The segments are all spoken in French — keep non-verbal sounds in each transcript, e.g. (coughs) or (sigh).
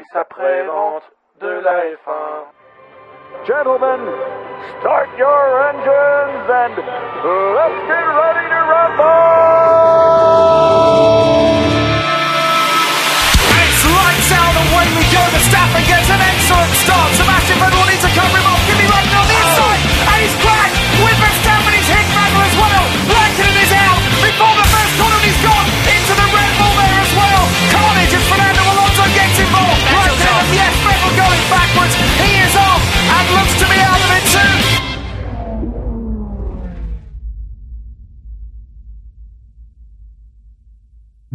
service après-vente de la F1. Gentlemen, start your engines and let's get ready to rumble!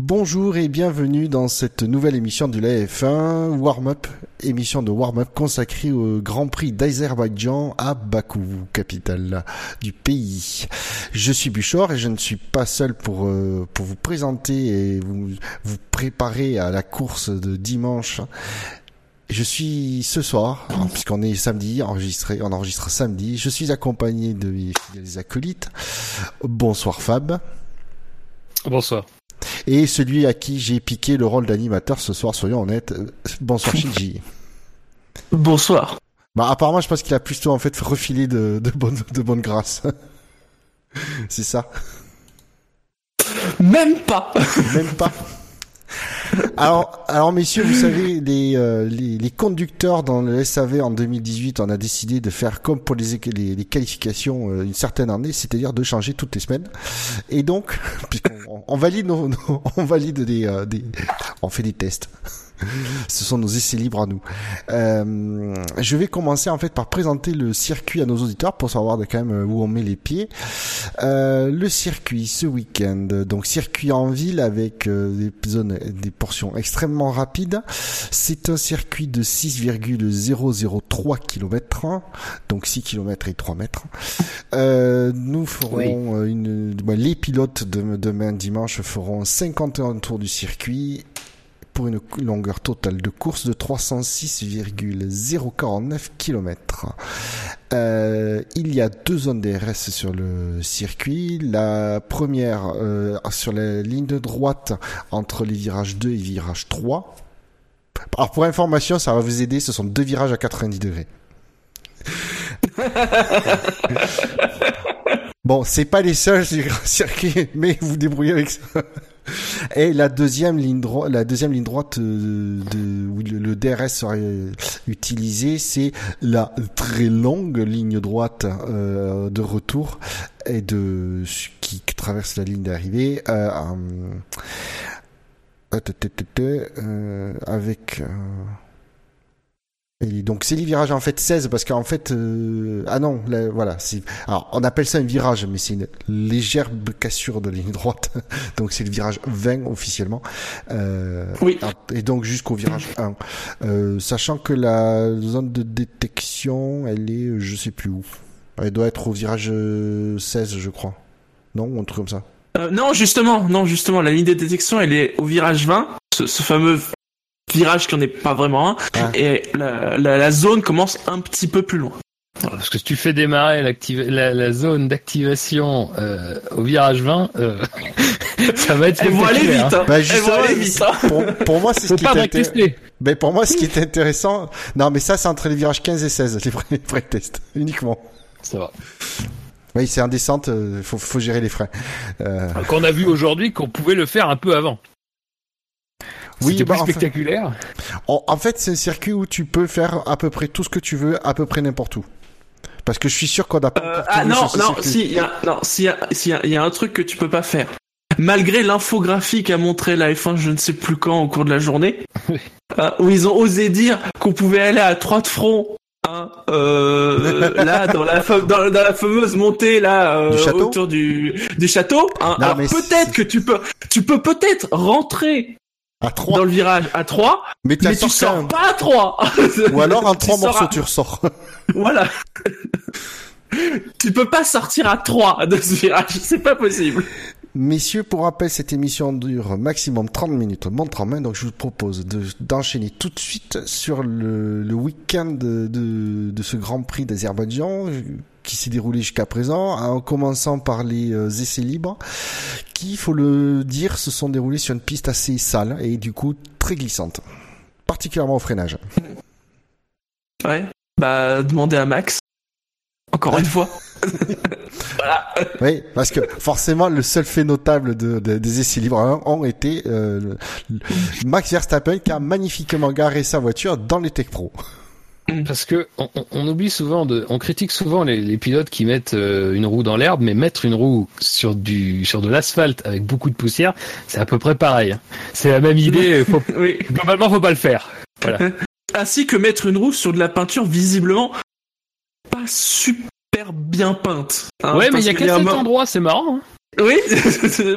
Bonjour et bienvenue dans cette nouvelle émission de la F1 Warm-up, émission de warm-up consacrée au Grand Prix d'Azerbaïdjan à Bakou, capitale du pays. Je suis Buchor et je ne suis pas seul pour euh, pour vous présenter et vous vous préparer à la course de dimanche. Je suis ce soir, puisqu'on est samedi, enregistré, on enregistre samedi. Je suis accompagné de mes fidèles acolytes. Bonsoir Fab. Bonsoir. Et celui à qui j'ai piqué le rôle d'animateur ce soir, soyons honnêtes. euh, Bonsoir Shinji. Bonsoir. Bah apparemment je pense qu'il a plutôt en fait refilé de, de bonne de bonne grâce. (laughs) C'est ça. Même pas. Même pas. Alors, alors messieurs, vous savez, les, euh, les, les conducteurs dans le SAV en 2018, on a décidé de faire comme pour les, les, les qualifications euh, une certaine année, c'est-à-dire de changer toutes les semaines. Et donc, (laughs) puisqu'on on- valide, nos, nos- on valide des, euh, des, on fait des tests. Ce sont nos essais libres à nous. Euh, je vais commencer en fait par présenter le circuit à nos auditeurs pour savoir quand même où on met les pieds. Euh, le circuit ce week-end, donc circuit en ville avec euh, des zones, des portions extrêmement rapides. C'est un circuit de 6,003 km, donc 6 km et 3 mètres. Euh, nous ferons euh, une, les pilotes de, demain dimanche feront 51 tours du circuit pour une longueur totale de course de 306,049 km. Euh, il y a deux zones DRS sur le circuit. La première euh, sur la ligne de droite entre les virages 2 et virage 3. Alors pour information, ça va vous aider, ce sont deux virages à 90 degrés. (laughs) Bon, c'est pas les seuls sur le circuit, mais vous débrouillez avec ça. (laughs) Et la deuxième ligne droite, la deuxième ligne droite euh, où le, DRS serait euh, utilisé, c'est la très longue ligne droite euh, de retour et de qui traverse la ligne d'arrivée avec et donc c'est les virages en fait 16 parce qu'en fait euh, ah non là, voilà c'est alors on appelle ça un virage mais c'est une légère cassure de ligne droite. (laughs) Donc c'est le virage 20 officiellement. Euh, Oui. et donc jusqu'au virage 1 euh, sachant que la zone de détection elle est euh, je sais plus où. Elle doit être au virage euh, 16 je crois. Non ou un truc comme ça. Euh, non, justement, non, justement, la ligne de détection, elle est au virage 20, ce, ce fameux virage qui en est pas vraiment un, Ah. et la, la, la zone commence un petit peu plus loin. Parce que si tu fais démarrer la, la zone d'activation euh, au virage 20, euh, (laughs) ça va être Elle va aller vite, hein. hein. Bah, Elle justement, va aller vite, hein. pour, pour moi c'est ce qui est. Ben pour moi, ce qui est intéressant, non mais ça c'est entre les virages 15 et 16, les vrais, les vrais tests, (laughs) uniquement. Ça va. Oui, c'est en descente, euh, faut, faut gérer les freins. Euh, Qu'on a vu aujourd'hui qu'on pouvait le faire un peu avant. Oui, C'était bah, plus en, fait, spectaculaire. en- en fait, c'est un circuit où tu peux faire à peu près tout ce que tu veux, à peu près n'importe où. Parce que je suis sûr qu'on a pas Euh, ah non, non, si, il y a, non, y a, il y a un truc que tu peux pas faire. Malgré l'infographie qu'a montré la F1 je ne sais plus quand au cours de la journée, (laughs) euh, où ils ont osé dire qu'on pouvait aller à trois de front, hein, euh, là dans la, dans, dans la fameuse montée là euh, Du autour du, du château. hein. Non, Alors mais peut-être que tu peux, tu peux peut-être rentrer À 3, dans le virage à 3, mais, mais tu sors un- pas à 3 (laughs) Ou alors trois sors morceaux à- tu ressors. (laughs) Voilà. tu peux pas sortir à 3 de ce virage, c'est pas possible. Messieurs, pour rappel, cette émission dure maximum 30 minutes, montre en main, donc je vous propose de- d'enchaîner tout de suite sur le, week-end de, de, ce Grand Prix d'Azerbaïdjan qui s'est déroulé jusqu'à présent, en commençant par les euh, essais libres, qui, il faut le dire, se sont déroulés sur une piste assez sale et du coup très glissante. particulièrement au freinage. Ouais. Bah, demandez à Max. Encore une fois. (laughs) Oui, parce que forcément, le seul fait notable de, de- des essais libres 1 ont été euh, le- le- Max Verstappen qui a magnifiquement garé sa voiture dans les Tech Pro. Parce que on, on- on oublie souvent de, on critique souvent les, les pilotes qui mettent euh, une roue dans l'herbe, mais mettre une roue sur du, sur de l'asphalte avec beaucoup de poussière, c'est à peu près pareil. hein. C'est la même idée. (laughs) Faut, Oui. globalement, faut pas le faire. Voilà. Ainsi que mettre une roue sur de la peinture visiblement pas super bien peinte. hein, ouais, mais il y a qu'à cet endroit, c'est marrant. Hein. Oui. (laughs)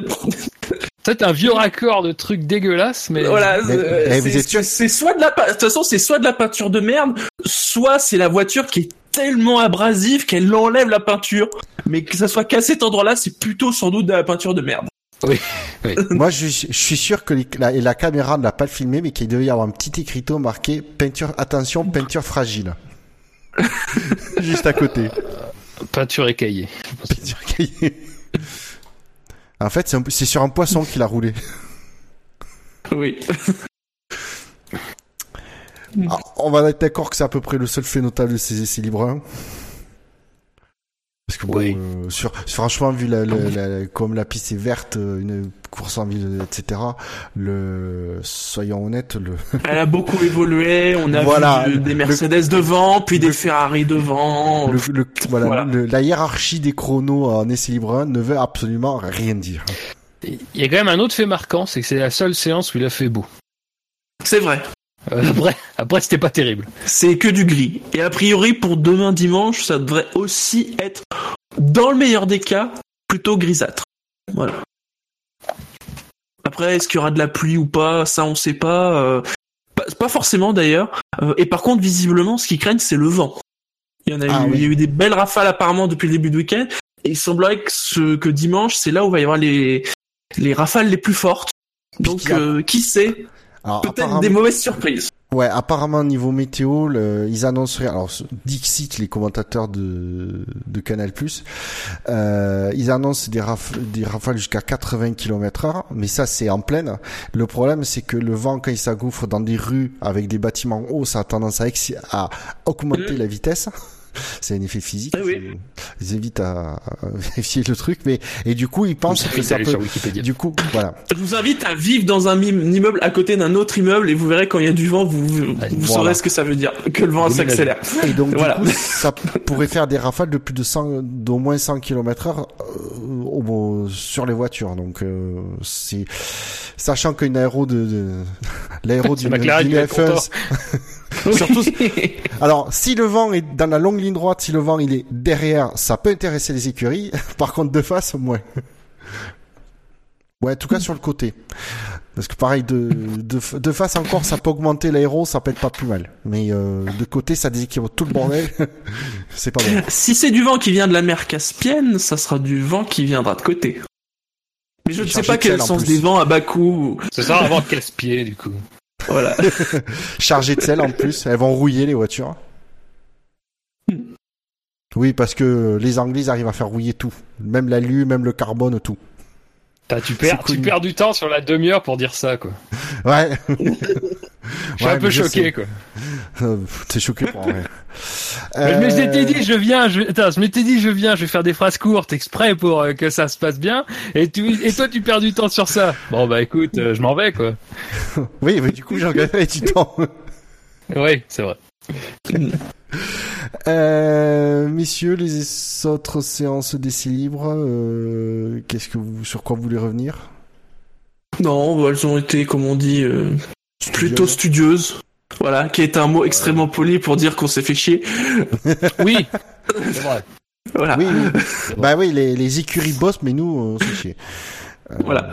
C'est un vieux raccord de trucs dégueulasses, mais voilà. Mais- euh, mais c'est- êtes soit de la, de toute façon, c'est soit de la peinture de merde, soit c'est la voiture qui est tellement abrasive qu'elle enlève la peinture. Mais que ça soit cassé cet endroit-là, c'est plutôt sans doute de la peinture de merde. (laughs) Moi, je, je suis sûr que les- la, et la caméra ne l'a pas filmé, mais qu'il devait y avoir un petit écriteau marqué peinture, attention, peinture fragile. (laughs) Juste à côté. peinture écaillée. Peinture cahier. En fait, c'est un peu- c'est sur un poisson qu'il a roulé. Oui. Ah, on va être d'accord que c'est à peu près le seul fait notable de ces essais libres 1. Parce que bon, Oui. euh, sur, franchement, vu la, la- la- comme la piste est verte, euh, une course en ville, etc. Le, soyons honnêtes, le, Elle a beaucoup évolué. On a Voilà. vu des Le- Mercedes devant, puis des Ferrari devant. le, le- voilà, Voilà. le- la hiérarchie des chronos en essai libre 1 ne veut absolument rien dire. Il y a quand même un autre fait marquant, c'est que c'est la seule séance où il a fait beau. C'est vrai. Euh, après, après c'était pas terrible. C'est que du gris. Et a priori, pour demain dimanche, ça devrait aussi être, dans le meilleur des cas, plutôt grisâtre. Voilà. Après, est-ce qu'il y aura de la pluie ou pas? Ça, on sait pas. euh, pas, pas forcément d'ailleurs. Euh, et par contre, visiblement, ce qu'ils craignent, c'est le vent. Il y en a Ah eu, oui. il y a eu des belles rafales apparemment depuis le début du week-end. Et il semblerait que, ce, que dimanche, c'est là où va y avoir les, les rafales les plus fortes. Donc, euh, qui sait? Peut-être apparemment- des mauvaises surprises. Ouais, apparemment niveau météo, le- ils annonceraient. Alors Dixit, les commentateurs de de Canal+, euh, ils annoncent des, raf- des rafales jusqu'à 80 km/h, mais ça c'est en pleine. Le problème c'est que le vent quand il s'engouffre dans des rues avec des bâtiments hauts, ça a tendance à, ex- à augmenter Mhm. la vitesse. C'est un effet physique. Ah oui. Ils- évitent à, à vérifier le truc, mais et du coup ils pensent Je que ça peut. sur Wikipédia. Du coup, voilà. Je vous invite à vivre dans un im- immeuble à côté d'un autre immeuble et vous verrez quand il y a du vent, vous, saurez ce que ça veut dire, que le vent s'accélère. Et donc, (laughs) Voilà. du coup, ça pourrait faire des rafales de plus de 100, d'au moins 100 km heure euh, au- sur les voitures. Donc, euh, c'est, sachant qu'une aéro de, de (laughs) l'aéro d'une McLaren d'une qui va être F1, content. (laughs) (laughs) surtout, (laughs) alors, si le vent est dans la longue ligne droite, si le vent il est derrière, ça peut intéresser les écuries. (laughs) Par contre, de face, moins. Ouais, en tout cas sur le côté. Parce que pareil, de, de, de face encore, ça peut augmenter l'aéro, ça peut être pas plus mal. Mais euh, de côté, ça déséquilibre tout le bordel. c'est pas bon. si c'est du vent qui vient de la mer Caspienne, ça sera du vent qui viendra de côté. Mais je ne sais pas quel sens plus. des vents à bas coût. Ce sera avant casse-pied, du coup. Voilà. (laughs) Chargées de sel en plus, elles vont rouiller les voitures. Oui, parce que les Anglais ils arrivent à faire rouiller tout, même l'alu, même le carbone, tout. Putain, tu perds, tu perds du temps sur la demi-heure pour dire ça, quoi. Ouais. (laughs) Je suis Ouais, un peu choqué, sais. quoi. Euh, T'es choqué pour rien. (laughs) Mais Je m'étais Euh, dit, je viens, je, attends, je m'étais dit, je viens, je vais faire des phrases courtes exprès pour euh, que ça se passe bien. Et tu, et toi, tu perds du temps sur ça. Bon, bah, écoute, euh, je m'en vais, quoi. (laughs) Oui, mais du coup, j'en gagnerai du temps. Oui, c'est vrai. Euh, messieurs, les autres séances d'essai libre, euh, qu'est-ce que vous, sur quoi vous voulez revenir? Non, bah, elles ont été, comme on dit, euh, plutôt studieuses. Voilà, qui est un mot extrêmement poli pour dire qu'on s'est fait chier. (laughs) Oui. C'est vrai. Voilà. Oui, oui. bah oui, les, les écuries bossent, mais nous, on se fait chier. Voilà.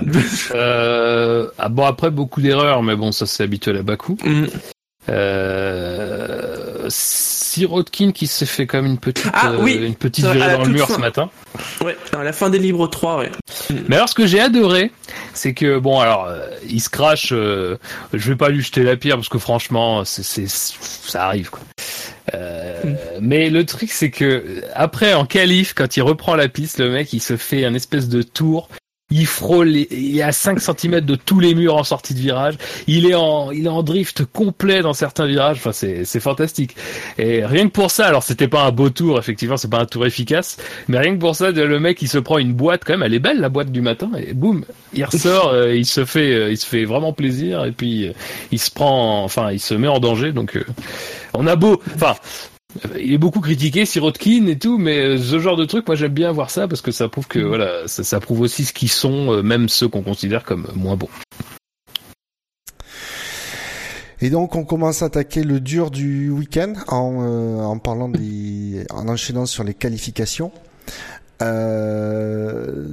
Euh, ah bon, après, beaucoup d'erreurs, mais bon, ça, c'est habituel à Bakou. Mm. Euh, Sirotkin qui s'est fait même une petite, Ah, euh, oui. une petite virée dans le mur fin. ce matin. Ouais, à la fin des livres 3, ouais. Mais alors, ce que j'ai adoré, c'est que bon, alors, euh, il se crache. euh, je vais pas lui jeter la pierre parce que franchement, c'est, c'est, ça arrive. Quoi. Euh, Mais le truc, c'est que après, en qualif, quand il reprend la piste, le mec, il se fait un espèce de tour il frôle, les- il est à 5 cm de tous les murs en sortie de virage. Il est en, il est en drift complet dans certains virages. Enfin, c'est, c'est fantastique. Et rien que pour ça, alors c'était pas un beau tour, effectivement, c'est pas un tour efficace, mais rien que pour ça, le mec il se prend une boîte quand même, elle est belle la boîte du matin, et boum, il ressort, (laughs) euh, il se fait, euh, il se fait vraiment plaisir, et puis euh, il se prend, enfin, il se met en danger. Donc, on a beau, enfin. Il est beaucoup critiqué, Sirotkin et tout, mais euh, ce genre de truc, moi j'aime bien voir ça parce que ça prouve que voilà, ça, ça prouve aussi ce qu'ils sont, euh, même ceux qu'on considère comme moins bons. Et donc on commence à attaquer le dur du week-end en, euh, en parlant des, en enchaînant sur les qualifications. Euh,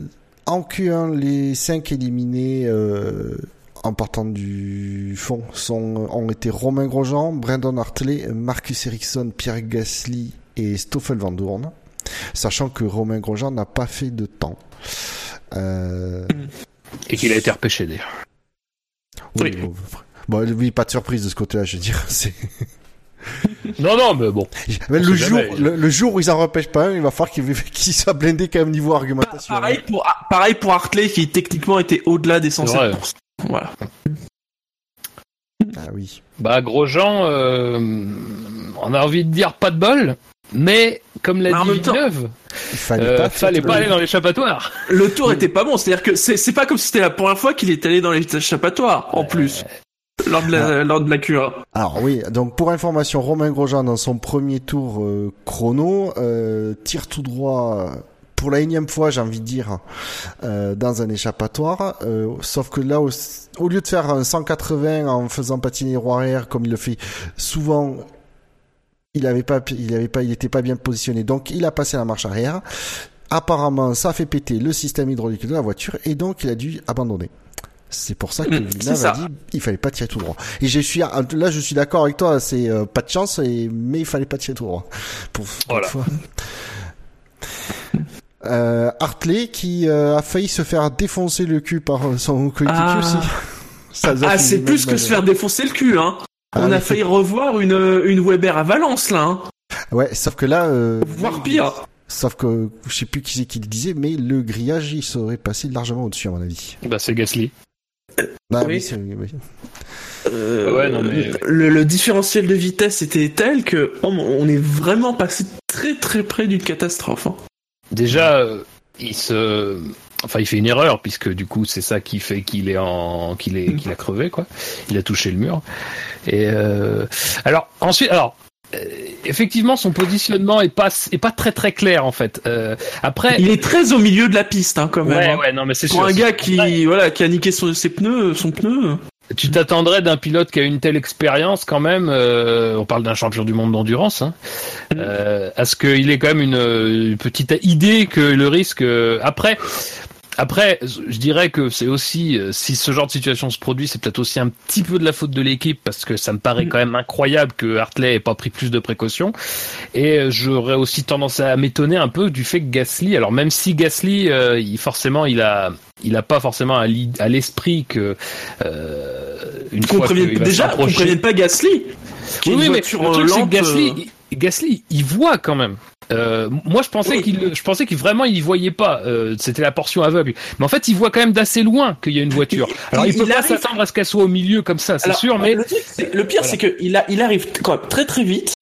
en Q1, les cinq éliminés euh, en partant du fond sont, ont été Romain Grosjean, Brandon Hartley, Marcus Ericsson, Pierre Gasly et Stoffel Van Dorn. Sachant que Romain Grosjean n'a pas fait de temps. Euh, Et qu'il a été repêché d'ailleurs. oui, Oui. bon, oui, pas de surprise de ce côté-là, je veux dire. (laughs) C'est... Non, non, mais bon. Mais le jour, jamais. le, le jour où ils en repêchent pas un, il va falloir qu'il, (laughs) qu'il soit blindé quand même niveau argumentation. Pareil pour, ah, pareil pour Hartley qui techniquement était au-delà des C'est vrai. 107%. Voilà. Ah oui. Bah, Grosjean, euh, on a envie de dire pas de bol, mais comme l'a dit Villeneuve, Il fallait euh, pas. fallait faire- pas aller dans l'échappatoire. Le tour était pas bon, c'est-à-dire que c'est pas comme si c'était la première fois qu'il est allé dans les échappatoires, en plus, lors de la, lors de la Q1. Alors oui, donc pour information, Romain Grosjean dans son premier tour euh, chrono euh, tire tout droit pour la énième fois, j'ai envie de dire, euh, dans un échappatoire. euh, sauf que là, au, au lieu de faire un 180 en faisant patiner les roues arrière comme il le fait souvent, il avait pas, il avait pas, il était pas bien positionné. Donc il a passé la marche arrière. Apparemment, ça a fait péter le système hydraulique de la voiture et donc il a dû abandonner. C'est pour ça que Mm, Villeneuve a dit il fallait pas tirer tout droit. Et je suis là, je suis d'accord avec toi, c'est euh, pas de chance, et, mais il fallait pas tirer tout droit. Pour, pour Voilà. fois. Euh, Hartley qui euh, a failli se faire défoncer le cul par euh, son coéquipier Ah. aussi. (laughs) Ça Ah, c'est plus que se faire défoncer le cul, hein. Ah, On a failli revoir une, une Weber à Valence, là, hein. Ouais, sauf que là, euh, Voire pire. sauf que je sais plus qui c'est qui le disait, mais le grillage il serait passé largement au-dessus à mon avis. Bah, c'est Gasly. Bah, Oui. oui, c'est- oui. Euh, Ouais, non, mais- le, le différentiel de vitesse était tel que oh, on est vraiment passé très très près d'une catastrophe. hein. Déjà, euh, il se, enfin, il fait une erreur puisque du coup, c'est ça qui fait qu'il est en, qu'il est, qu'il a crevé quoi. Il a touché le mur. Et euh, alors ensuite, alors. euh, Effectivement, son positionnement est pas est pas très très clair en fait. Euh, après, Il est très au milieu de la piste, hein, quand même. ouais hein. ouais non mais c'est Pour sûr. un gars qui voilà qui a niqué son, ses pneus, son pneu. Tu t'attendrais d'un pilote qui a une telle expérience quand même, euh, on parle d'un champion du monde d'endurance, hein, euh, à ce qu'il ait quand même une, une petite idée que le risque... euh, après, après, je dirais que c'est aussi, euh, si ce genre de situation se produit, c'est peut-être aussi un petit peu de la faute de l'équipe, parce que ça me paraît Mm. quand même incroyable que Hartley ait pas pris plus de précautions. Et euh, j'aurais aussi tendance à m'étonner un peu du fait que Gasly, alors même si Gasly, euh, il, forcément, il a, il a pas forcément à l'esprit que euh, une Qu'on fois prévienne qu'il va déjà, qu'on s'approcher- prévienne pas Gasly. Qui oui, mais le euh, truc c'est que Gasly, euh, Gasly, il voit quand même. Euh, moi, je pensais Oui. qu'il, je pensais qu'il vraiment il voyait pas. Euh, c'était la portion aveugle. Mais en fait, il voit quand même d'assez loin qu'il y a une voiture. Alors, il, il- peut il pas arrive- s'attendre à ce qu'elle soit au milieu comme ça, c'est Alors, sûr. Mais le, truc, c'est- le pire, Voilà. c'est que il, a, il arrive quand même très très vite.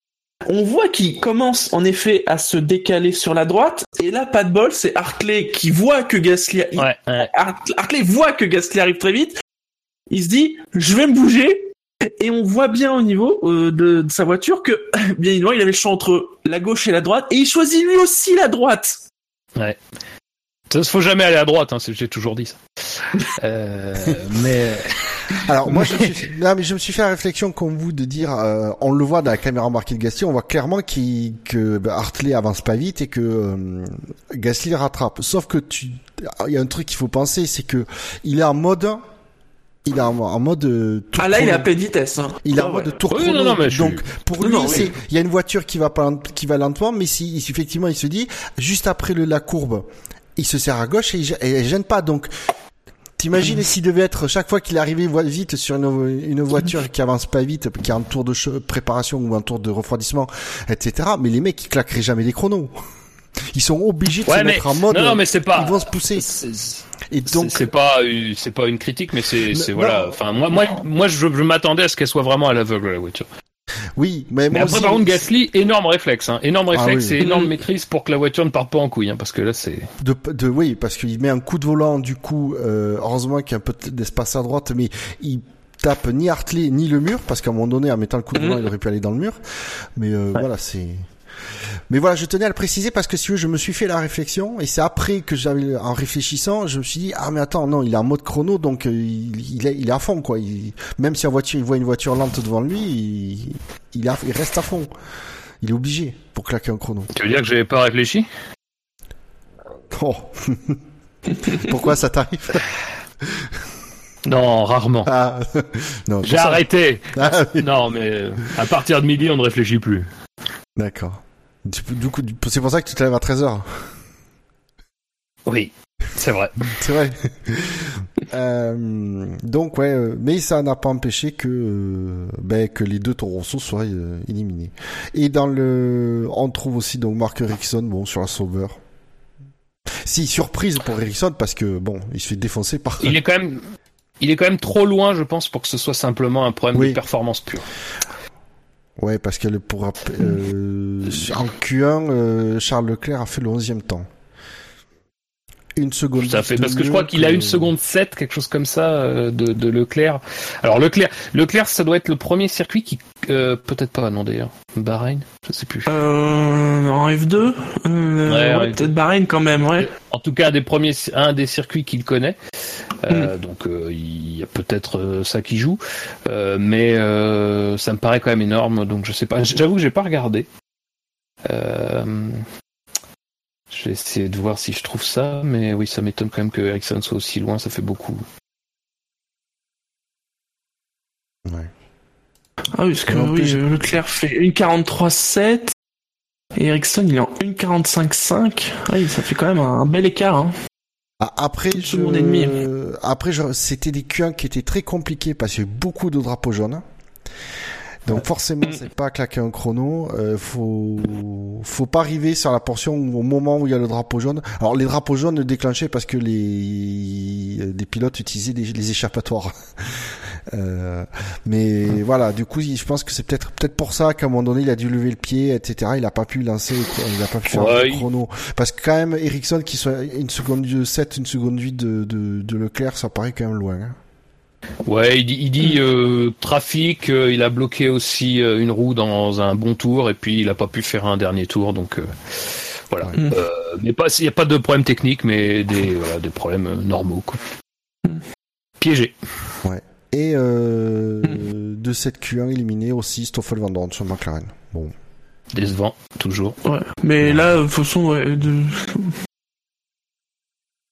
On voit qu'il commence en effet à se décaler sur la droite. Et là, pas de bol, c'est Hartley qui voit que Gasly, ouais, ouais. Hartley voit que Gasly arrive très vite. Il se dit, je vais me bouger. Et on voit bien au niveau euh, de, de sa voiture que, (laughs) bien évidemment, il avait le choix entre la gauche et la droite. Et il choisit lui aussi la droite. Ça, faut jamais aller à droite. Hein, j'ai toujours dit ça. Euh, mais Alors moi, je me, suis, non, mais je me suis fait la réflexion comme vous de dire, euh, on le voit dans la caméra embarquée de Gasly, on voit clairement qu'il que bah, Hartley avance pas vite et que euh, Gasly le rattrape. Sauf que tu, il y a un truc qu'il faut penser, c'est que il est en mode, il est en, en mode euh, tour Ah là, il est à pleine vitesse. Hein. Il est Ah en mode ouais. tour Oui, chrono. non, non, mais je Donc pour Non, lui, oui. c'est il y a une voiture qui va pas qui va lentement, mais si effectivement il se dit juste après le, la courbe, il se serre à gauche et il, gê- et il gêne pas. Donc T'imagines s'il devait être chaque fois qu'il arrivait vite sur une, une voiture qui avance pas vite, qui a un tour de préparation ou un tour de refroidissement, etc. Mais les mecs ils claqueraient jamais les chronos. (laughs) Ils sont obligés de Ouais, se mais mettre en mode. non, non, mais c'est pas. Ils vont se pousser. Et Donc c'est pas une- c'est pas une critique mais c'est voilà enfin moi moi moi je, je m'attendais à ce qu'elle soit vraiment à l'aveugle la voiture. Oui, mais, Mais moi après aussi, par contre Gasly énorme réflexe hein. énorme Ah réflexe oui. et énorme Mhm. maîtrise pour que la voiture ne parte pas en couille hein, parce que là c'est de, de, oui, parce qu'il met un coup de volant, du coup, euh, heureusement qu'il y a un peu d'espace à droite, mais il tape ni Hartley ni le mur, parce qu'à un moment donné, en mettant le coup de volant, Mhm. il aurait pu aller dans le mur. Mais euh, voilà, c'est. Mais voilà, je tenais à le préciser parce que si je me suis fait la réflexion et c'est après que j'avais, en réfléchissant, je me suis dit ah mais attends non, il est en mode chrono donc euh, il, il, est, il est à fond quoi. Il- même si voiture, il voit une voiture lente devant lui, il, à- il reste à fond. Il est obligé pour claquer un chrono. tu veux dire que j'avais pas réfléchi? Oh. (laughs) Pourquoi ça t'arrive? Non rarement. Ah. J'ai arrêté. Ah, oui. Non mais euh, à partir de midi on ne réfléchit plus. D'accord. Du, coup, c'est pour ça que tu te lèves à 13h. Oui c'est vrai. (laughs) C'est vrai. Euh, donc ouais, euh, mais ça n'a pas empêché que euh, ben, que les deux Torosso soient euh, éliminés. Et dans le, on trouve aussi donc Mark Ericsson bon sur la sauveur. Si surprise pour Ericsson parce que bon, il se fait défoncer par. Il est quand même il est quand même trop loin je pense pour que ce soit simplement un problème Oui. de performance pure. Ouais, parce que pour euh, (laughs) en Q1, euh, Charles Leclerc a fait le 11e temps. Une seconde. Tout à fait, parce que je crois qu'il a une seconde 7, quelque chose comme ça, euh, de, de Leclerc. Alors Leclerc, Leclerc, ça doit être le premier circuit qui, euh, peut-être pas, non d'ailleurs, Bahreïn, je sais plus. Euh, en F2 euh, Ouais, ouais, en F2. Peut-être Bahreïn quand même, ouais. En tout cas, un des premiers, un des circuits qu'il connaît. Euh, Donc euh, il y a peut-être euh, ça qui joue, Euh, mais euh, ça me paraît quand même énorme. Donc je sais pas. J'avoue que j'ai pas regardé. Je vais essayer de voir si je trouve ça, mais oui, ça m'étonne quand même que Ericsson soit aussi loin. Ça fait beaucoup. Ouais. Ah oui, parce que oui, plus- euh, Leclerc fait une 43.7 et Ericsson il est en 1.45.5. Oui, ça fait quand même un, bel écart. Hein. Ah, Après, Une je... seconde et demie. après, je... c'était des Q1 qui étaient très compliqués parce qu'il y a eu beaucoup de drapeaux jaunes. Donc forcément, c'est pas claquer un chrono. Euh, faut, faut pas arriver sur la portion où, au moment où il y a le drapeau jaune. Alors les drapeaux jaunes déclenchaient parce que les, les pilotes utilisaient les, les échappatoires. (laughs) Euh, mais voilà, du coup, je pense que c'est peut-être peut-être pour ça qu'à un moment donné, il a dû lever le pied, etc. Il a pas pu lancer, il a pas pu faire Ouais, il- chrono. Parce que quand même, Ericsson qui soit une seconde 7, une seconde 8 de, de, de Leclerc, ça paraît quand même loin. hein. Ouais, il dit, il dit euh, trafic. euh, il a bloqué aussi euh, une roue dans un bon tour et puis il a pas pu faire un dernier tour. Donc euh, voilà. Ouais. Euh, mais pas, il y a pas de problème technique, mais des (laughs) voilà, des problèmes normaux. Quoi. Piégé. Et euh, de cette Q1 éliminée aussi Stoffel Van Dorn sur McLaren. Bon. Décevant, toujours. Ouais. Mais là, de toute façon, ouais, de...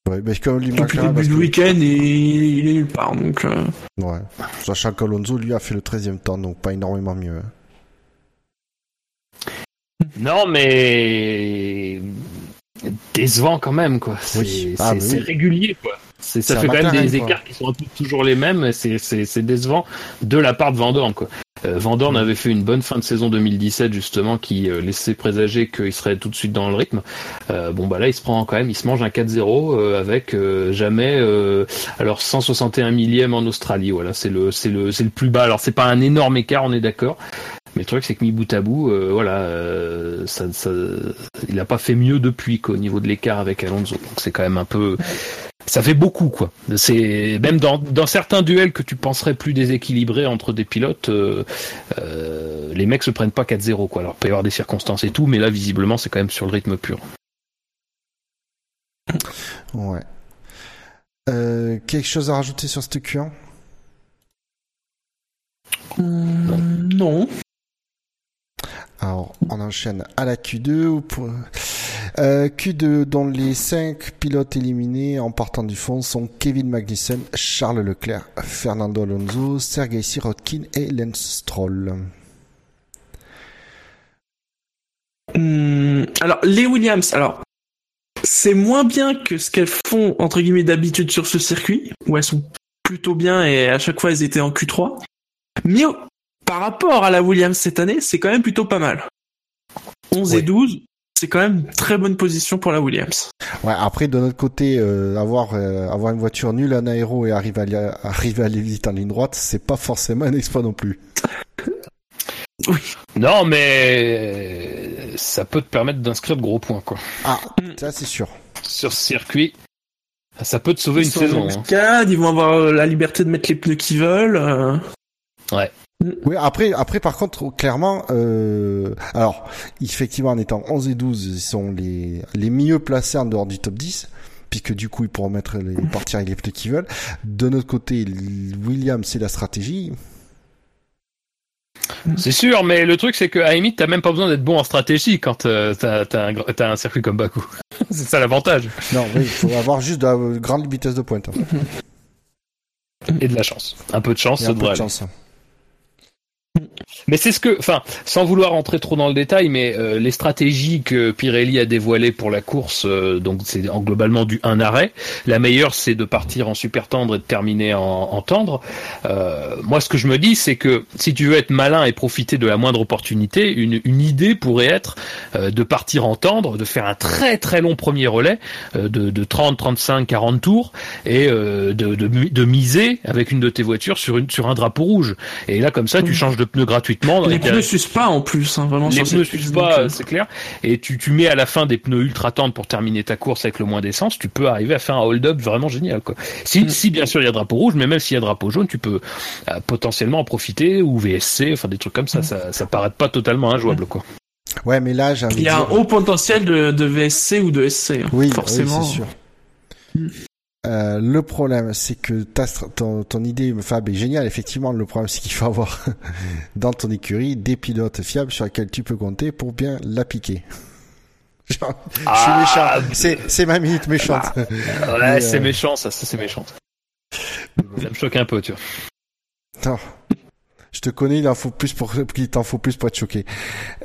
Ouais, mais comme depuis le début du que- week-end, il, il est nulle part. Donc, euh, Ouais. Sachant qu'Alonso, lui, a fait le 13e temps, donc pas énormément mieux. hein. Non, mais décevant quand même, quoi. C'est Oui. Ah, oui. régulier, quoi. C'est- Ça fait quand même des quoi. écarts qui sont un peu toujours les mêmes. et C'est décevant de la part de Van Dorn, quoi. Euh, Dorn avait fait une bonne fin de saison 2017 justement qui euh, laissait présager qu'il serait tout de suite dans le rythme. Euh, bon bah là il se prend quand même, il se mange un 4-0 euh, avec euh, jamais euh, alors 161 millième en Australie. Voilà c'est le c'est le c'est le plus bas. Alors c'est pas un énorme écart, on est d'accord. Mais le truc c'est que mis bout à bout, euh, voilà, euh, ça, ça, il a pas fait mieux depuis qu'au niveau de l'écart avec Alonso. Donc c'est quand même un peu ça fait beaucoup quoi. C'est même dans, dans certains duels que tu penserais plus déséquilibrés entre des pilotes, euh, euh, les mecs se prennent pas 4-0 quoi. Alors il peut y avoir des circonstances et tout, mais là visiblement c'est quand même sur le rythme pur. Ouais. Euh, quelque chose à rajouter sur cette Q1 hum, non. Alors, on enchaîne à la Q2. ou pour- Euh, Q2, dont les 5 pilotes éliminés en partant du fond sont Kevin Magnussen, Charles Leclerc, Fernando Alonso, Sergei Sirotkin et Lance Stroll. Hum, alors, les Williams, alors, c'est moins bien que ce qu'elles font, entre guillemets, d'habitude sur ce circuit, où elles sont plutôt bien et à chaque fois elles étaient en Q3. Mais par rapport à la Williams cette année, c'est quand même plutôt pas mal. 11 et Oui. 12, c'est quand même une très bonne position pour la Williams. Ouais, après de notre côté, euh, avoir euh, avoir une voiture nulle en aéro et arriver à, arriver à aller vite en ligne droite, c'est pas forcément un exploit non plus. Non, mais ça peut te permettre d'inscrire de gros points, quoi. Ah, ça c'est sûr. Sur ce circuit, ça peut te sauver Ils une sont saison. hein. ils vont avoir euh, la liberté de mettre les pneus qu'ils veulent. euh. Oui, après, après, par contre, clairement, euh, alors, effectivement, en étant 11 et 12, ils sont les, les mieux placés en dehors du top 10, puisque du coup, ils pourront mettre les, (laughs) partir avec les pneus qu'ils veulent. De notre côté, Williams, c'est la stratégie. C'est sûr, mais le truc, c'est que à limite, t'as même pas besoin d'être bon en stratégie quand euh, t'as t'as un, circuit comme Baku. (laughs) c'est ça l'avantage. Non, oui, il faut avoir juste de la grande vitesse de pointe. hein. Et de la chance. Un peu de chance, Et ça un peu de aller. Mais c'est ce que, enfin, sans vouloir rentrer trop dans le détail, mais euh, les stratégies que Pirelli a dévoilées pour la course, euh, donc c'est en globalement du un arrêt. La meilleure, c'est de partir en super tendre et de terminer en, en tendre. Euh, moi, ce que je me dis, c'est que si tu veux être malin et profiter de la moindre opportunité, une, une idée pourrait être euh, de partir en tendre, de faire un très très long premier relais euh, de, de 30, 35, 40 tours et euh, de, de, de miser avec une de tes voitures sur, une, sur un drapeau rouge. Et là, comme ça, tu Mhm. changes de pneu Les pneus s'usent pas en plus, hein, vraiment. les sur pneus piste, pas, c'est clair. Et tu, tu mets à la fin des pneus ultra tendres pour terminer ta course avec le moins d'essence, tu peux arriver à faire un hold-up vraiment génial, quoi. Si, Mm. si bien sûr il y a drapeau rouge, mais même s'il y a drapeau jaune, tu peux euh, potentiellement en profiter ou VSC, enfin des trucs comme Mm. ça, ça, ça paraît pas totalement injouable, quoi. Ouais, mais là, j'ai envie Il y a un haut potentiel de, de VSC ou de SC, hein, Oui, forcément. oui, c'est sûr. Euh, le problème, c'est que ta ton, ton idée, Fab, est géniale. Effectivement, le problème, c'est qu'il faut avoir (laughs) dans ton écurie des pilotes fiables sur lesquels tu peux compter pour bien la piquer. (laughs) Genre, Ah, je suis méchant. C'est, c'est ma minute méchante. (laughs) Ouais, Mais, c'est euh, méchant, ça, ça c'est méchant. Ça me choque un peu, tu vois. Non. Je te connais, il en faut plus pour, il t'en faut plus pour être choqué.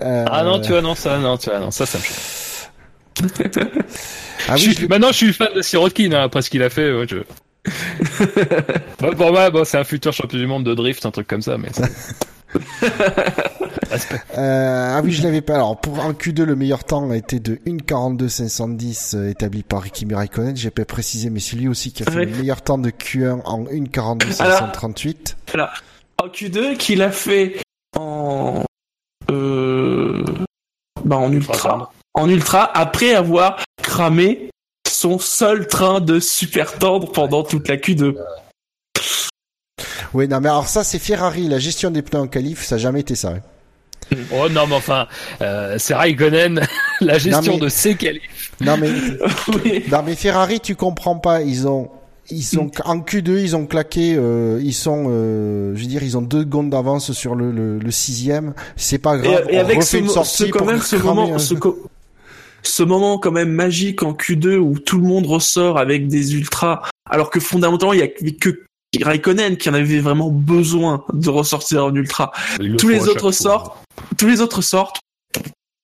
Euh, Ah non, tu vois, non, ça, non, tu vois, non, ça, ça me choque. (laughs) Ah Je suis- Maintenant, je suis fan de Sirotkin, hein, après ce qu'il a fait, ouais, je... (laughs) Bon, pour moi, bon, c'est un futur champion du monde de drift, un truc comme ça, mais... (laughs) Euh, ah oui, je l'avais pas. Alors, pour un Q2, le meilleur temps a été de 1.42.510 euh, établi par Ricky Raikkonen. J'ai pas précisé, mais c'est lui aussi qui a fait Ouais. le meilleur temps de Q1 en 1.42.538. Voilà. En Q2, qu'il a fait en, euh, bah, en ultra. En ultra, après avoir cramé son seul train de super tendre pendant toute la Q2. Oui, non, mais alors ça, c'est Ferrari. La gestion des pneus en qualif, ça a jamais été ça. hein. Oh non, mais enfin, euh, c'est Raikkonen, (laughs) la gestion mais- de ses qualifs. Non, mais, (laughs) oui. non, mais Ferrari, tu comprends pas. Ils ont, ils sont, en Q2, ils ont claqué, euh, ils sont, euh, je veux dire, ils ont deux secondes d'avance sur le, le, le sixième. C'est pas grave. et on avec refait ce, une sortie ce- quand pour même ce cramer moment, un- ce, co- ce moment quand même magique en Q2 où tout le monde ressort avec des ultras, alors que fondamentalement il y a que Raikkonen qui en avait vraiment besoin de ressortir en ultra. Le Tous les autres fois. sortent, tous les autres sortent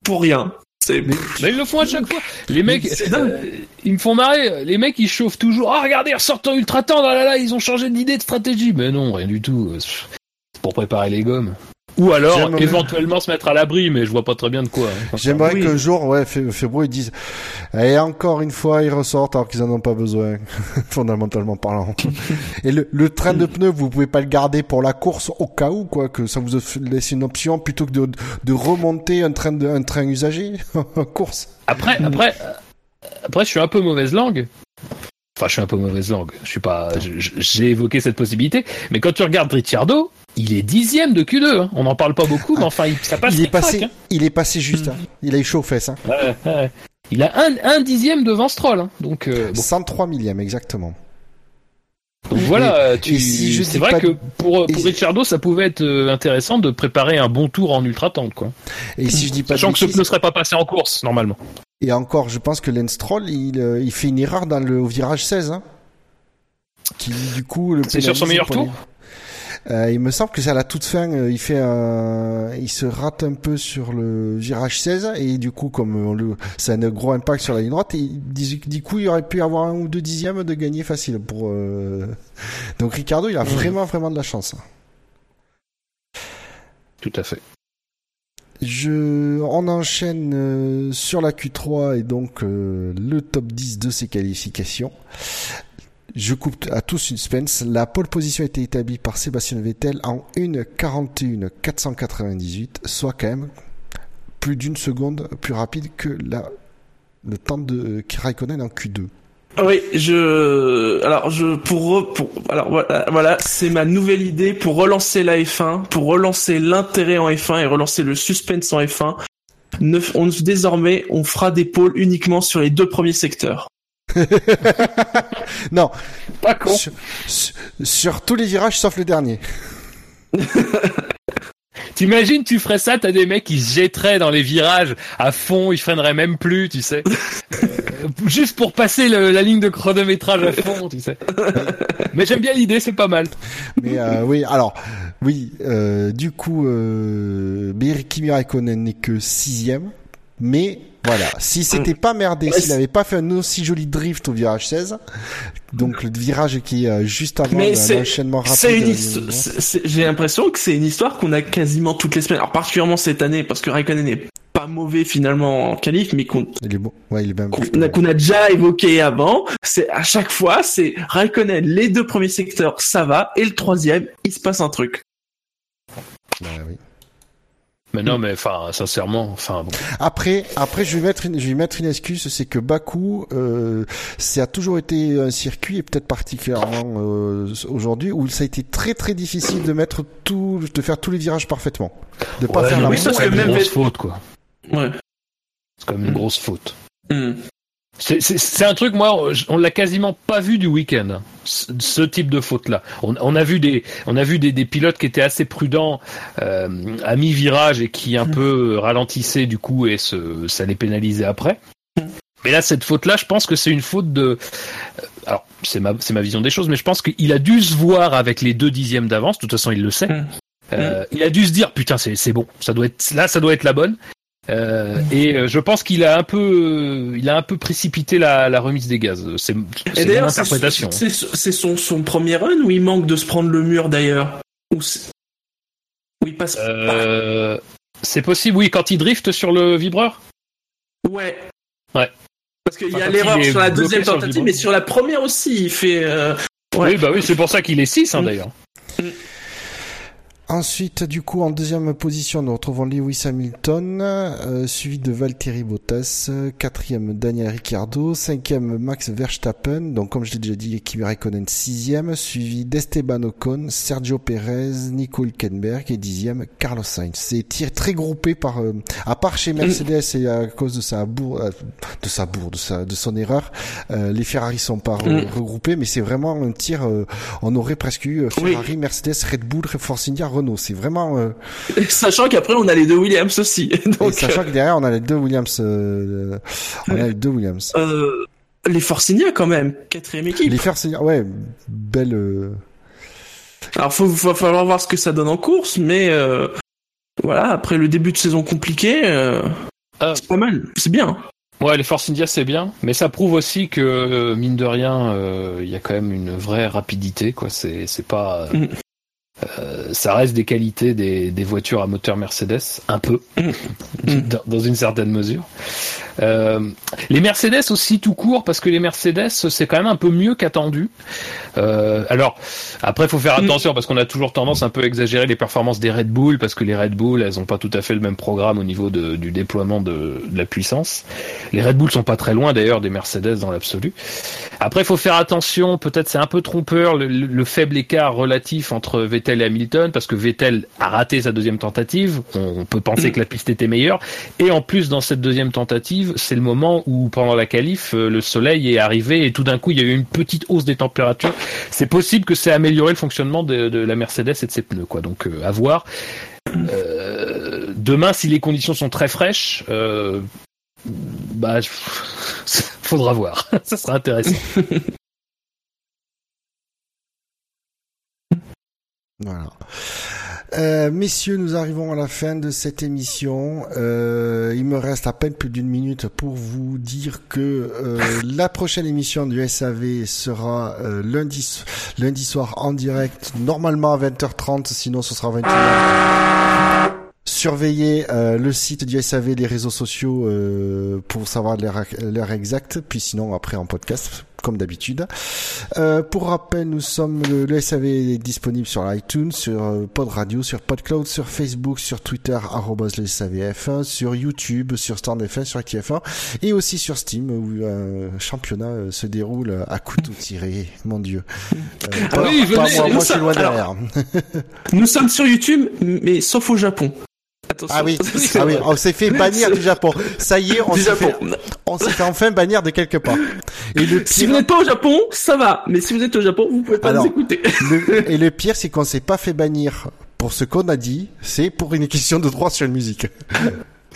pour rien. C'est Mais ils le font à chaque fois. Les mecs, euh, ils me font marrer. Les mecs, ils chauffent toujours. Ah, regardez, ils ressortent en ultra tendre. Ah là là, ils ont changé d'idée de stratégie. Mais non, rien du tout. C'est pour préparer les gommes. Ou alors, éventuellement, se mettre à l'abri, mais je vois pas très bien de quoi. hein. J'aimerais Oui. qu'un jour, ouais, Fe- Febro, ils disent, et encore une fois, ils ressortent alors qu'ils en ont pas besoin, (laughs) fondamentalement parlant. (laughs) et le, le train de pneus, vous pouvez pas le garder pour la course au cas où, quoi, que ça vous laisse une option plutôt que de, de remonter un train de, un train usagé en (laughs) course. Après, après, euh, après, je suis un peu mauvaise langue. Enfin, je suis un peu mauvaise langue. Je suis pas. J'ai évoqué cette possibilité, mais quand tu regardes Ricciardo, il est dixième de Q2. hein. On n'en parle pas beaucoup, mais enfin, il, ça passe. il est passé, hein. il est passé juste, hein. Il a eu chaud aux fesses. Ouais, ouais. Il a un, un dixième devant Stroll. Donc, euh, bon. 103 millième, exactement. Donc voilà, euh, tu... si c'est vrai pas que pour, et pour Ricciardo, ça pouvait être euh, intéressant de préparer un bon tour en ultra tente, quoi. Et si je dis pas Sachant que ce pneu serait pas passé en course, normalement. et encore, je pense que Lance Stroll, il, euh, il fait une erreur dans le au virage 16, hein. Qui, du coup, le C'est sur son meilleur tour Euh, il me semble que c'est à la toute fin, euh, il fait un, il se rate un peu sur le virage 16 et du coup comme on le, ça a un gros impact sur la ligne droite et du, coup il aurait pu avoir un ou deux dixièmes de gagner facile pour. euh, Donc Ricardo il a vraiment vraiment de la chance. Tout à fait. Je, on enchaîne euh, sur la Q3 et donc euh, le top 10 de ces qualifications. Je coupe à tous suspense. La pole position a été établie par Sébastien Vettel en 1.41 498, soit quand même plus d'une seconde plus rapide que la, le temps de Raikkonen en Q2. Oui, je alors je pour, pour alors voilà, voilà c'est ma nouvelle idée pour relancer la F1, pour relancer l'intérêt en F1 et relancer le suspense en F1. on, désormais, on fera des pôles uniquement sur les deux premiers secteurs. (laughs) non, pas con. Sur, sur, tous les virages sauf le dernier. (laughs) T'imagines, tu ferais ça, t'as des mecs qui se jetteraient dans les virages à fond, ils freineraient même plus, tu sais. (laughs) Euh, juste pour passer la ligne de chronométrage à fond, tu sais. Mais j'aime bien l'idée, c'est pas mal. Mais euh, oui, alors, oui, euh, du coup, euh, Kimi Raikkonen n'est que sixième, mais voilà, si c'était pas merdé, s'il avait pas fait un aussi joli drift au virage 16, donc le virage qui est euh, juste avant l'enchaînement rapide. Euh, j'ai l'impression que c'est une histoire qu'on a quasiment toutes les semaines, alors particulièrement cette année, parce que Raikkonen n'est pas mauvais finalement en qualif, mais qu'on bon. ouais, a, déjà évoqué avant. C'est à chaque fois, c'est Raikkonen, les deux premiers secteurs, ça va, et le troisième, il se passe un truc. Bah oui. Mais non, mais enfin, sincèrement, enfin bon. Après, après, je vais mettre une, je vais mettre une excuse, c'est que Bakou, euh, ça a toujours été un circuit et peut-être particulièrement euh, aujourd'hui où ça a été très très difficile de mettre tout, de faire tous les virages parfaitement, de pas faire la. Oui, c'est une grosse faute, quoi. Ouais. C'est comme une grosse faute. Hmm. C'est un truc, moi, on l'a quasiment pas vu du week-end. Ce, type de faute-là. On, a vu des, on a vu des, pilotes qui étaient assez prudents euh, à mi-virage et qui un peu ralentissaient du coup et se, ça les pénalisait après. Mais là, cette faute-là, je pense que c'est une faute de. Euh, alors, c'est ma, c'est ma vision des choses, mais je pense qu'il a dû se voir avec les deux dixièmes d'avance. De toute façon, il le sait. Euh, il a dû se dire putain, c'est, c'est bon. Ça doit être là, ça doit être la bonne. Euh, et euh, je pense qu'il a un peu, il a un peu précipité la, la remise des gaz. C'est interprétation. C'est son, son premier run ou il manque de se prendre le mur d'ailleurs Ou il passe. Euh, c'est possible, oui, quand il drift sur le vibreur? Ouais. Ouais. Parce qu'il y a l'erreur sur la deuxième tentative, mais sur la première aussi, il fait. Oui, bah oui, c'est pour ça qu'il est 6 hein, mm. d'ailleurs. Mm. Ensuite, du coup, en deuxième position, nous retrouvons Lewis Hamilton, euh, suivi de Valtteri Bottas, quatrième Daniel Ricciardo, cinquième Max Verstappen, donc comme je l'ai déjà dit, Kimi Raikkonen sixième, suivi d'Esteban Ocon, Sergio Perez, Nico Hülkenberg et dixième Carlos Sainz. C'est tir très groupé par, euh, à part chez Mercedes et à cause de sa bourre, euh, de sa bourre, de sa, de son erreur, les Ferrari sont pas mm. regroupés, mais c'est vraiment un tir, on aurait presque eu Ferrari, Mercedes, Red Bull, Force India, c'est vraiment. Euh, (laughs) sachant qu'après on a les deux Williams aussi. (laughs) Donc... sachant que derrière on a les deux Williams. Euh, on a les deux Williams. Euh, les Forcinia quand même, quatrième équipe. Les Forcinia, ouais, belle. Alors faut, va falloir voir ce que ça donne en course, mais voilà après le début de saison compliqué, c'est pas mal, c'est bien. Ouais, les Force India c'est bien, mais ça prouve aussi que mine de rien, il y a quand même une vraie rapidité, quoi. C'est c'est pas mm. Euh, ça reste des qualités des, des, voitures à moteur Mercedes, un peu, (coughs) dans, dans, une certaine mesure. Euh, les Mercedes aussi tout court, parce que les Mercedes c'est quand même un peu mieux qu'attendu. Euh, alors après, faut faire attention parce qu'on a toujours tendance un peu à exagérer les performances des Red Bull, parce que les Red Bull, elles ont pas tout à fait le même programme au niveau du déploiement de, la puissance. Les Red Bull sont pas très loin d'ailleurs des Mercedes dans l'absolu. Après, faut faire attention. Peut-être c'est un peu trompeur le, faible écart relatif entre Vettel et Hamilton, parce que Vettel a raté sa deuxième tentative. On, peut penser que la piste était meilleure, et en plus dans cette deuxième tentative, c'est le moment où pendant la qualif, euh, le soleil est arrivé et tout d'un coup il y a eu une petite hausse des températures c'est possible que c'est amélioré le fonctionnement de, la Mercedes et de ses pneus, quoi. Donc euh, à voir. Euh, demain, si les conditions sont très fraîches, euh, bah, (laughs) faudra voir. (laughs) Ça sera intéressant. voilà. Euh, messieurs, nous arrivons à la fin de cette émission. Euh, il me reste à peine plus d'une minute pour vous dire que euh, la prochaine émission du SAV sera euh, lundi, lundi soir en direct, normalement à 20h30, sinon ce sera 21h surveillez euh, le site du SAV, les réseaux sociaux euh, pour savoir l'heure exacte. Puis sinon après en podcast comme d'habitude. Euh, pour rappel, nous sommes le, le SAV est disponible sur iTunes, sur euh, Pod Radio, sur PodCloud, sur Facebook, sur Twitter arrobase le SAVF1, sur YouTube, sur StandFM, sur ActiF1 et aussi sur Steam où un championnat euh, se déroule à couteau tiré. (laughs) Mon Dieu. Euh, pas- oui, pas venez, moi, je suis loin derrière. (laughs) Nous sommes sur YouTube, mais sauf au Japon. Attention. Ah oui, (laughs) ah oui, on s'est fait bannir du Japon. Ça y est, on s'est fait, on s'est fait enfin bannir de quelque part. Et le Si vous pire, n'êtes pas au Japon, ça va. Mais si vous êtes au Japon, vous pouvez pas Alors. nous écouter. le- (laughs) et le pire, c'est qu'on s'est pas fait bannir pour ce qu'on a dit, c'est pour une question de droit sur une musique.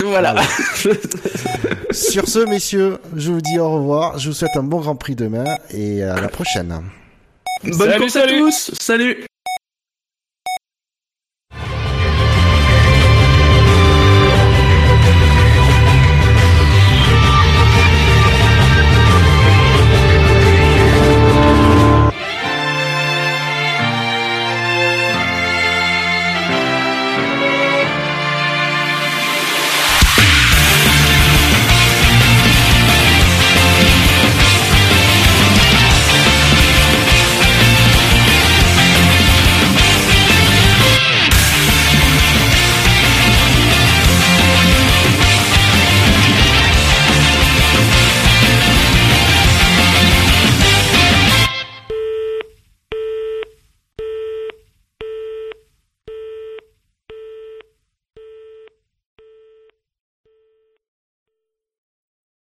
voilà. (laughs) Sur ce, messieurs, je vous dis au revoir. Je vous souhaite un bon Grand Prix demain et à la prochaine. Bonne Salut, course à salut. tous. Salut.